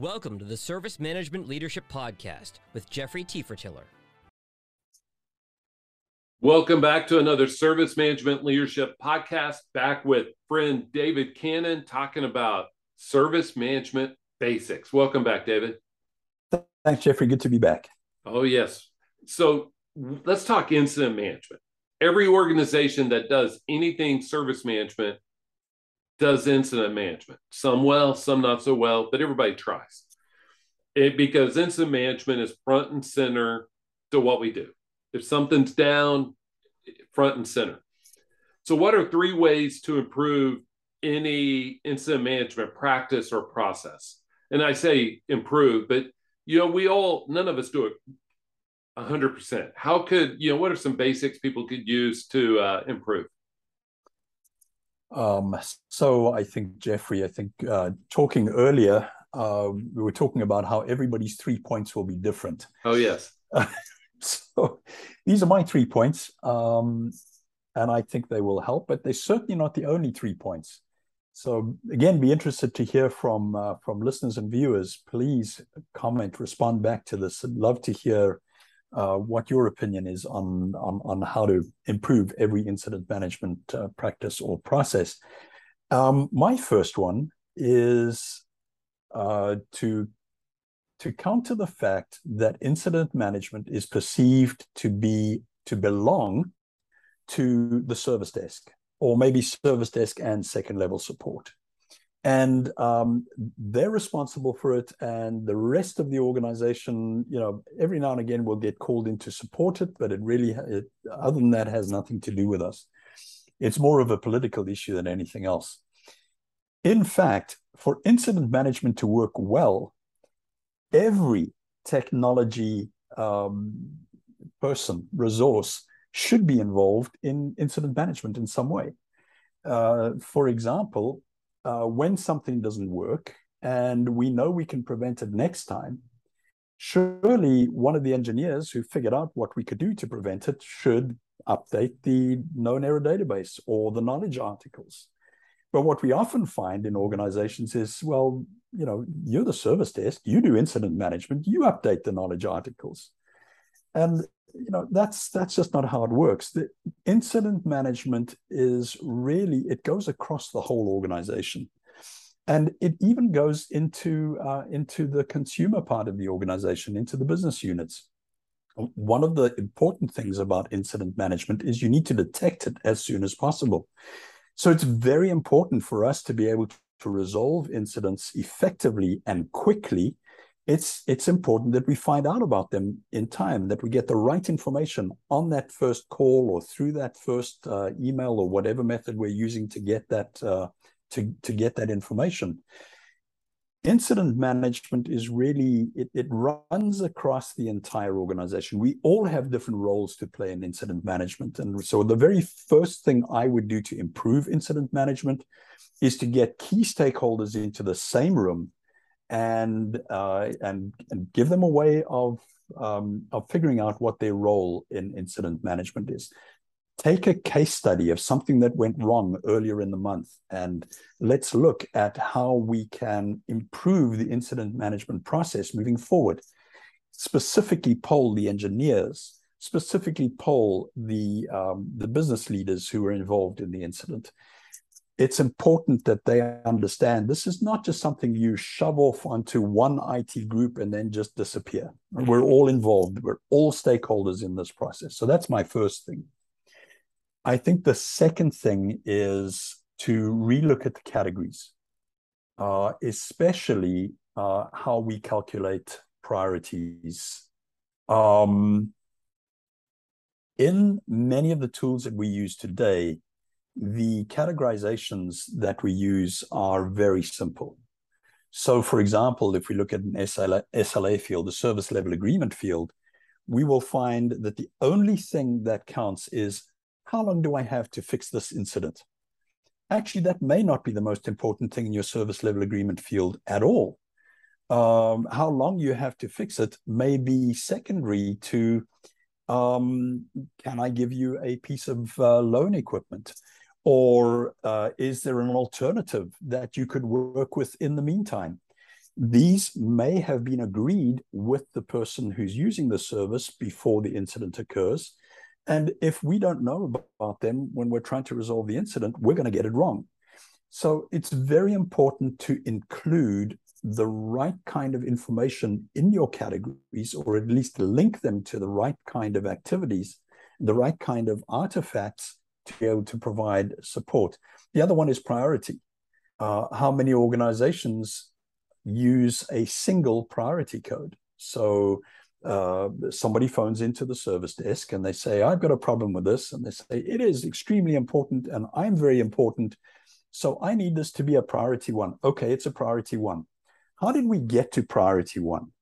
Welcome to the Service Management Leadership Podcast with Jeffrey Tefertiller. Welcome back to another Service Management Leadership Podcast. Back with friend David Cannon talking about service management basics. Welcome back, David. Thanks, Jeffrey. Good to be back. Oh, yes. So let's talk incident management. Every organization that does anything service management does incident management. Some well, some not so well, but everybody tries. It, because incident management is front and center to what we do. If something's down, front and center. So, what are three ways to improve any incident management practice or process? And I say improve, but you know, we all, none of us do it 100%. How could, you know, what are some basics people could use to uh, improve? Um, so I think Jeffrey, I think uh, talking earlier, uh, we were talking about how everybody's three points will be different. Oh yes. so these are my three points, um, and I think they will help, but they're certainly not the only three points. So again, be interested to hear from uh, from listeners and viewers. Please comment, respond back to this. I'd love to hear uh, what your opinion is on, on, on how to improve every incident management uh, practice or process. Um, my first one is uh, to to counter the fact that incident management is perceived to be to belong to the service desk or maybe service desk and second level support and um, they're responsible for it and the rest of the organization you know every now and again will get called in to support it but it really it, other than that has nothing to do with us. It's more of a political issue than anything else. In fact for incident management to work well every technology um, person resource should be involved in incident management in some way. Uh, for example uh, when something doesn't work and we know we can prevent it next time, surely one of the engineers who figured out what we could do to prevent it should update the known error database or the knowledge articles. But what we often find in organizations is, well, you know, you're the service desk, you do incident management, you update the knowledge articles. And you know that's that's just not how it works. The incident management is really it goes across the whole organization. And it even goes into uh, into the consumer part of the organization into the business units. One of the important things about incident management is you need to detect it as soon as possible. So it's very important for us to be able to resolve incidents effectively and quickly it's it's important that we find out about them in time that we get the right information on that first call or through that first uh, email or whatever method we're using to get that uh, to to get that information. Incident management is really it, it runs across the entire organization. We all have different roles to play in incident management. And so the very first thing i would do to improve incident management is to get key stakeholders into the same room and uh, and and give them a way of um, of figuring out what their role in incident management is. Take a case study of something that went wrong earlier in the month, and let's look at how we can improve the incident management process moving forward. Specifically, poll the engineers. Specifically, poll the um, the business leaders who were involved in the incident it's important that they understand this is not just something you shove off onto one IT group and then just disappear. We're all involved, we're all stakeholders in this process. So that's my first thing. I think the second thing is to relook at the categories, uh, especially uh, how we calculate priorities. Um, in many of the tools that we use today, the categorizations that we use are very simple. So, for example, if we look at an SLA, SLA field, the service level agreement field, we will find that the only thing that counts is how long do I have to fix this incident? Actually, that may not be the most important thing in your service level agreement field at all. Um, how long you have to fix it may be secondary to um, can I give you a piece of uh, loan equipment? Or uh, is there an alternative that you could work with in the meantime? these may have been agreed with the person who's using the service before the incident occurs. And if we don't know about them when we're trying to resolve the incident, we're going to get it wrong. So it's very important to include the right kind of information in your categories, or at least link them to the right kind of activities, the right kind of artifacts to be able to provide support. The other one is priority. Uh, how many organizations use a single priority code? So uh, somebody phones into the service desk and they say, I've got a problem with this. And they say, it is extremely important and I'm very important. So I need this to be a priority one. Okay, it's a priority one. How did we get to priority one?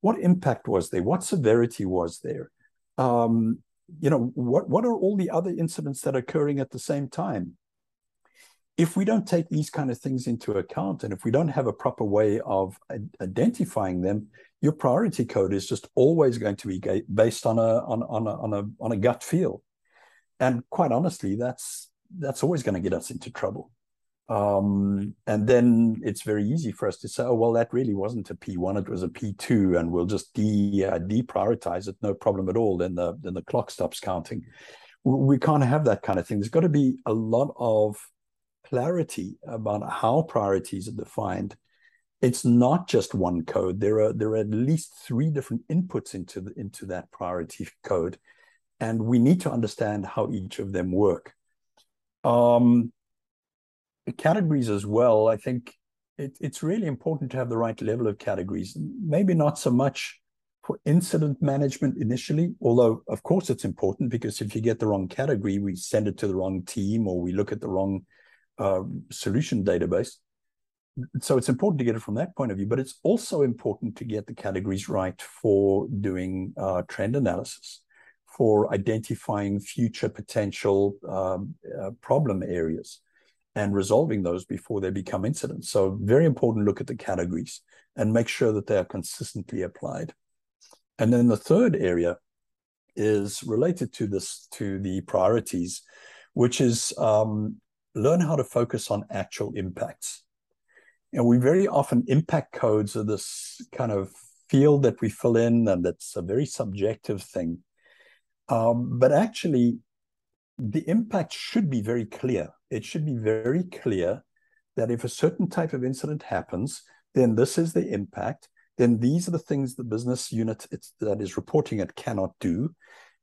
What impact was there? What severity was there? Um, you know, what, what are all the other incidents that are occurring at the same time? If we don't take these kind of things into account and if we don't have a proper way of identifying them, your priority code is just always going to be based on a on, on a on a on a gut feel. And quite honestly, that's that's always going to get us into trouble. Um, and then it's very easy for us to say, oh, well, that really wasn't a P1, it was a P2, and we'll just de uh, deprioritize it, no problem at all. Then the then the clock stops counting. We can't have that kind of thing. There's got to be a lot of clarity about how priorities are defined. It's not just one code. There are there are at least three different inputs into the into that priority code, and we need to understand how each of them work. Um, categories as well, I think it, it's really important to have the right level of categories. Maybe not so much for incident management initially, although of course it's important because if you get the wrong category, we send it to the wrong team or we look at the wrong uh, solution database. So it's important to get it from that point of view, but it's also important to get the categories right for doing uh, trend analysis, for identifying future potential um, uh, problem areas and resolving those before they become incidents. So very important look at the categories and make sure that they are consistently applied. And then the third area is related to this, to the priorities, which is um, learn how to focus on actual impacts. And we very often impact codes are this kind of field that we fill in, and that's a very subjective thing. Um, but actually, the impact should be very clear it should be very clear that if a certain type of incident happens, then this is the impact. Then these are the things the business unit that is reporting it cannot do.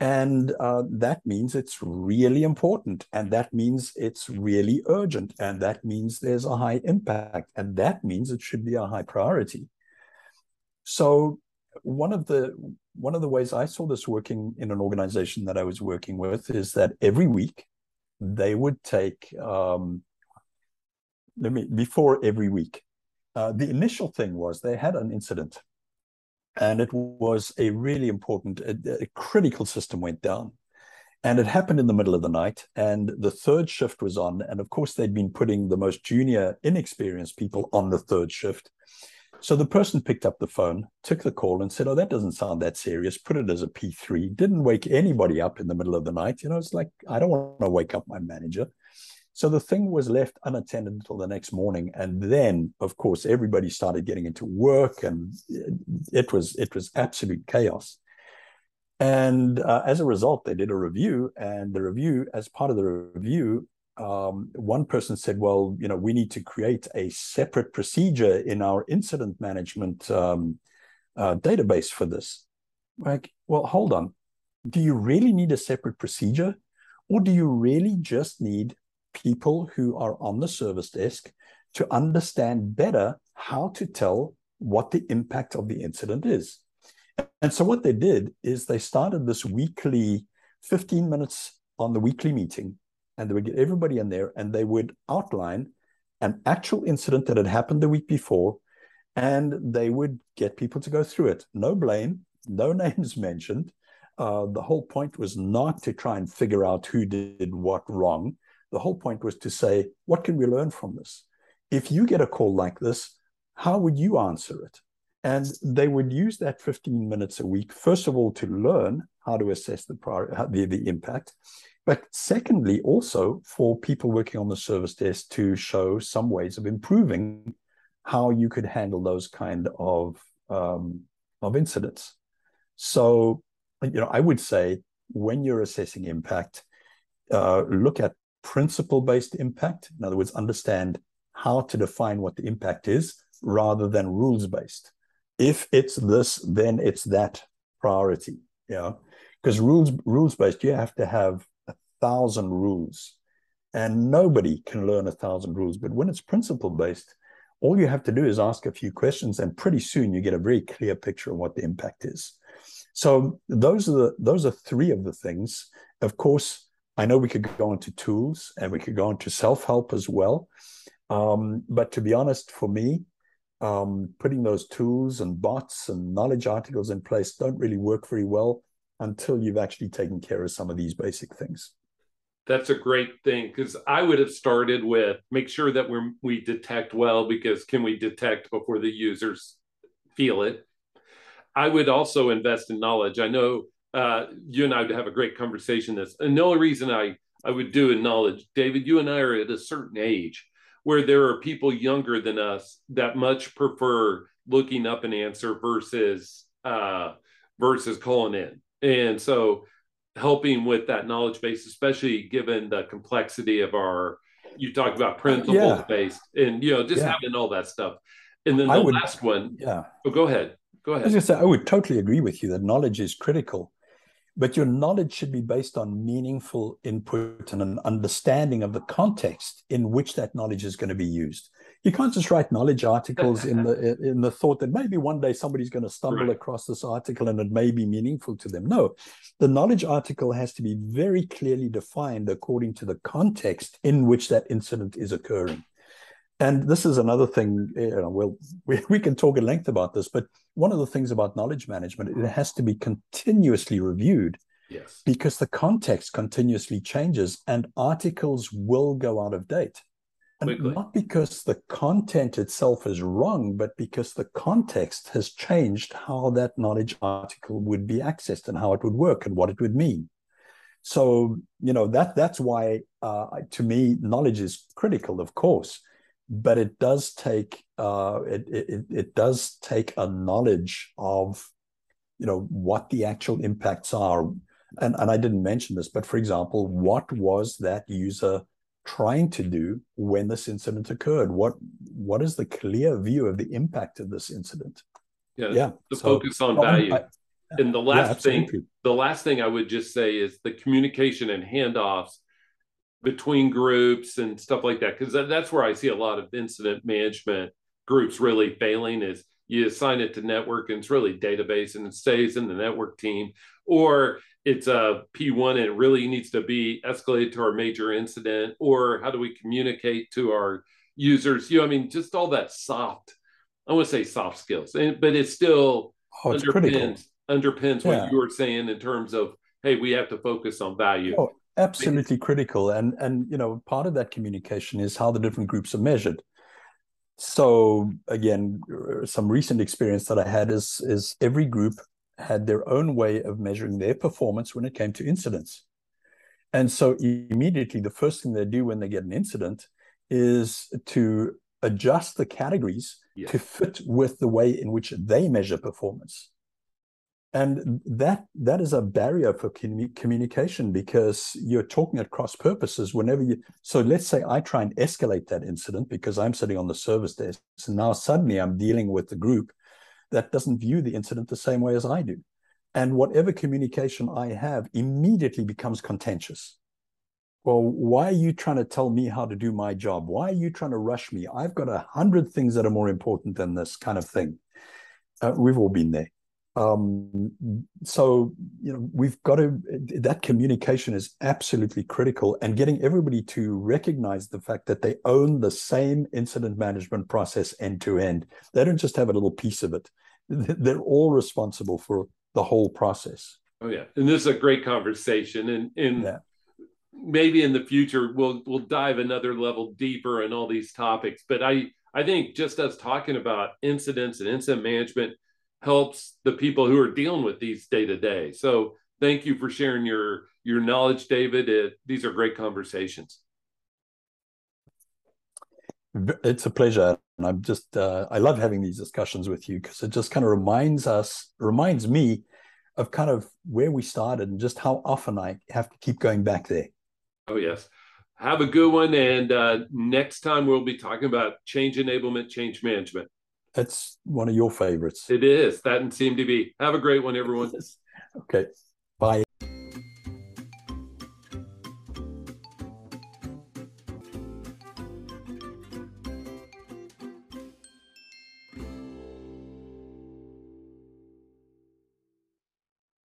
And uh, that means it's really important. And that means it's really urgent. And that means there's a high impact. And that means it should be a high priority. So one of the one of the ways I saw this working in an organization that I was working with is that every week they would take um, let me before every week. Uh, the initial thing was they had an incident, and it was a really important, a, a critical system went down. And it happened in the middle of the night, and the third shift was on. And of course, they'd been putting the most junior, inexperienced people on the third shift. So the person picked up the phone, took the call, and said, "Oh, that doesn't sound that serious." Put it as a P3. Didn't wake anybody up in the middle of the night. You know, it's like I don't want to wake up my manager. So the thing was left unattended until the next morning, and then, of course, everybody started getting into work, and it was it was absolute chaos. And uh, as a result, they did a review, and the review, as part of the review, um, one person said, well, you know, we need to create a separate procedure in our incident management um, uh, database for this. Like, well, hold on. Do you really need a separate procedure? Or do you really just need people who are on the service desk to understand better how to tell what the impact of the incident is? And so what they did is they started this weekly 15 minutes on the weekly meeting and they would get everybody in there and they would outline an actual incident that had happened the week before and they would get people to go through it. No blame, no names mentioned. Uh, the whole point was not to try and figure out who did what wrong. The whole point was to say, what can we learn from this? If you get a call like this, how would you answer it? And they would use that 15 minutes a week, first of all, to learn how to assess the, prior, the, the impact. But secondly, also for people working on the service desk to show some ways of improving how you could handle those kind of um, of incidents. So, you know, I would say when you're assessing impact, uh, look at principle-based impact. In other words, understand how to define what the impact is rather than rules-based. If it's this, then it's that priority. Yeah, because rules rules-based, you have to have thousand rules, and nobody can learn a thousand rules. But when it's principle-based, all you have to do is ask a few questions, and pretty soon you get a very clear picture of what the impact is. So those are the those are three of the things. Of course, I know we could go into tools and we could go into self-help as well. Um, but to be honest, for me, um, putting those tools and bots and knowledge articles in place don't really work very well until you've actually taken care of some of these basic things. That's a great thing because I would have started with make sure that we we detect well because can we detect before the users feel it? I would also invest in knowledge. I know uh, you and I would have a great conversation. This and the only reason I I would do in knowledge, David, you and I are at a certain age where there are people younger than us that much prefer looking up an answer versus uh, versus calling in, and so helping with that knowledge base, especially given the complexity of our. You talked about principle yeah. based, and you know just yeah. having all that stuff. And then the would, last one, yeah. Oh, go ahead. Go ahead. I was going to say, I would totally agree with you that knowledge is critical but your knowledge should be based on meaningful input and an understanding of the context in which that knowledge is going to be used. You can't just write knowledge articles in the in the thought that maybe one day somebody's going to stumble right. across this article and it may be meaningful to them. No, the knowledge article has to be very clearly defined according to the context in which that incident is occurring and this is another thing you know well we, we can talk at length about this but one of the things about knowledge management it has to be continuously reviewed yes because the context continuously changes and articles will go out of date and Quickly. not because the content itself is wrong but because the context has changed how that knowledge article would be accessed and how it would work and what it would mean so you know that that's why uh, to me knowledge is critical of course but it does take uh, it, it it does take a knowledge of you know what the actual impacts are and and I didn't mention this but for example what was that user trying to do when this incident occurred? What what is the clear view of the impact of this incident? Yeah yeah the so, focus on value. I, and the last yeah, thing the last thing I would just say is the communication and handoffs between groups and stuff like that because that's where i see a lot of incident management groups really failing is you assign it to network and it's really database and it stays in the network team. Or it's a p1 and it really needs to be escalated to our major incident or how do we communicate to our users you know i mean just all that soft i want to say soft skills and, but it still oh, it's underpins, critical. underpins yeah. what you were saying in terms of hey we have to focus on value oh, absolutely critical and and you know part of that communication is how the different groups are measured so again some recent experience that i had is is every group had their own way of measuring their performance when it came to incidents. And so immediately the first thing they do when they get an incident is to adjust the categories yes. to fit with the way in which they measure performance. And that that is a barrier for communication because you're talking at cross purposes whenever you so let's say i try and escalate that incident because i'm sitting on the service desk. So now suddenly i'm dealing with the group that doesn't view the incident the same way as i do. And whatever communication i have immediately becomes contentious. Well why are you trying to tell me how to do my job? Why are you trying to rush me? I've got a hundred things that are more important than this kind of thing. Uh, we've all been there um, so you know we've got to that communication is absolutely critical, and getting everybody to recognize the fact that they own the same incident management process end to end. They don't just have a little piece of it; they're all responsible for the whole process. Oh yeah, and this is a great conversation, and and yeah. maybe in the future we'll we'll dive another level deeper in all these topics. But I I think just us talking about incidents and incident management helps the people who are dealing with these day to day. So thank you for sharing your your knowledge, David. It, these are great conversations. it's a pleasure, and I'm just uh, I love having these discussions with you because it just kind of reminds us, reminds me of kind of where we started and just how often I have to keep going back there. Oh yes, have a good one, and uh, next time we'll be talking about change enablement, change management. That's one of your favorites. It is that and CMDB. Have a great one, everyone. okay, bye.